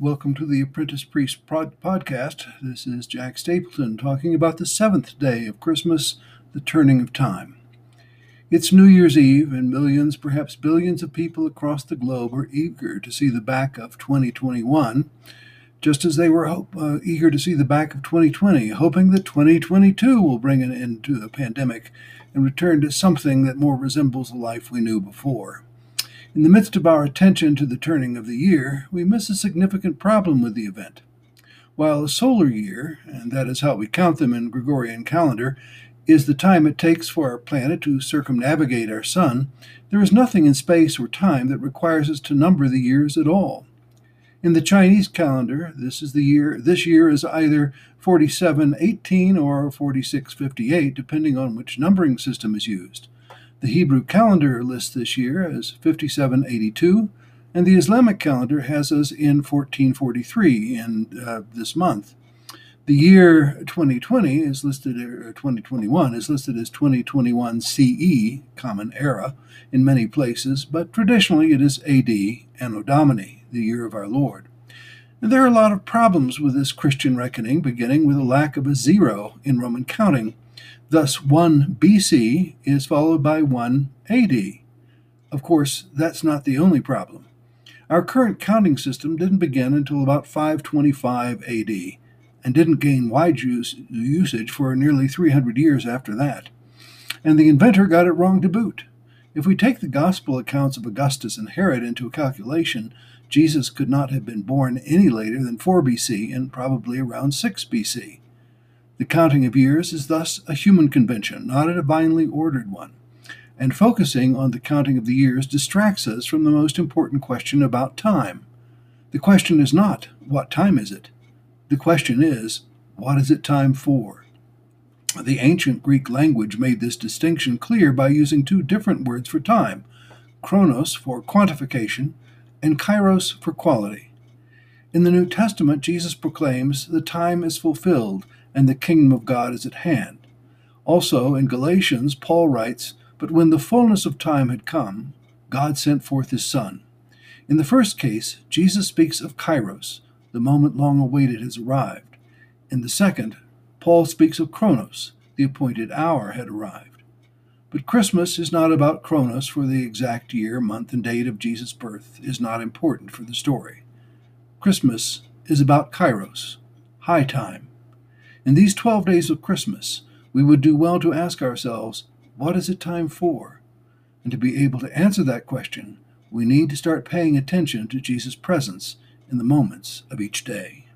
Welcome to the Apprentice Priest pod- podcast. This is Jack Stapleton talking about the seventh day of Christmas, the turning of time. It's New Year's Eve, and millions, perhaps billions of people across the globe are eager to see the back of 2021, just as they were hope, uh, eager to see the back of 2020, hoping that 2022 will bring an end to the pandemic and return to something that more resembles the life we knew before. In the midst of our attention to the turning of the year, we miss a significant problem with the event. While a solar year, and that is how we count them in Gregorian calendar, is the time it takes for our planet to circumnavigate our sun, there is nothing in space or time that requires us to number the years at all. In the Chinese calendar, this is the year this year is either 4718 or 4658 depending on which numbering system is used. The Hebrew calendar lists this year as 5782 and the Islamic calendar has us in 1443 in uh, this month. The year 2020 is listed, or 2021 is listed as 2021 CE, Common Era, in many places, but traditionally it is AD, Anno Domini, the year of our Lord. And there are a lot of problems with this Christian reckoning, beginning with a lack of a zero in Roman counting. Thus, 1 BC is followed by 1 AD. Of course, that's not the only problem. Our current counting system didn't begin until about 525 AD and didn't gain wide use, usage for nearly 300 years after that. And the inventor got it wrong to boot. If we take the gospel accounts of Augustus and Herod into a calculation, Jesus could not have been born any later than 4 BC and probably around 6 BC. The counting of years is thus a human convention, not a divinely ordered one. And focusing on the counting of the years distracts us from the most important question about time. The question is not, what time is it? The question is, what is it time for? The ancient Greek language made this distinction clear by using two different words for time chronos for quantification, and kairos for quality. In the New Testament, Jesus proclaims, The time is fulfilled, and the kingdom of God is at hand. Also, in Galatians, Paul writes, But when the fullness of time had come, God sent forth his Son. In the first case, Jesus speaks of kairos, the moment long awaited has arrived. In the second, Paul speaks of Chronos, the appointed hour had arrived. But Christmas is not about Chronos, for the exact year, month, and date of Jesus' birth is not important for the story. Christmas is about Kairos, high time. In these 12 days of Christmas, we would do well to ask ourselves, what is it time for? And to be able to answer that question, we need to start paying attention to Jesus' presence in the moments of each day.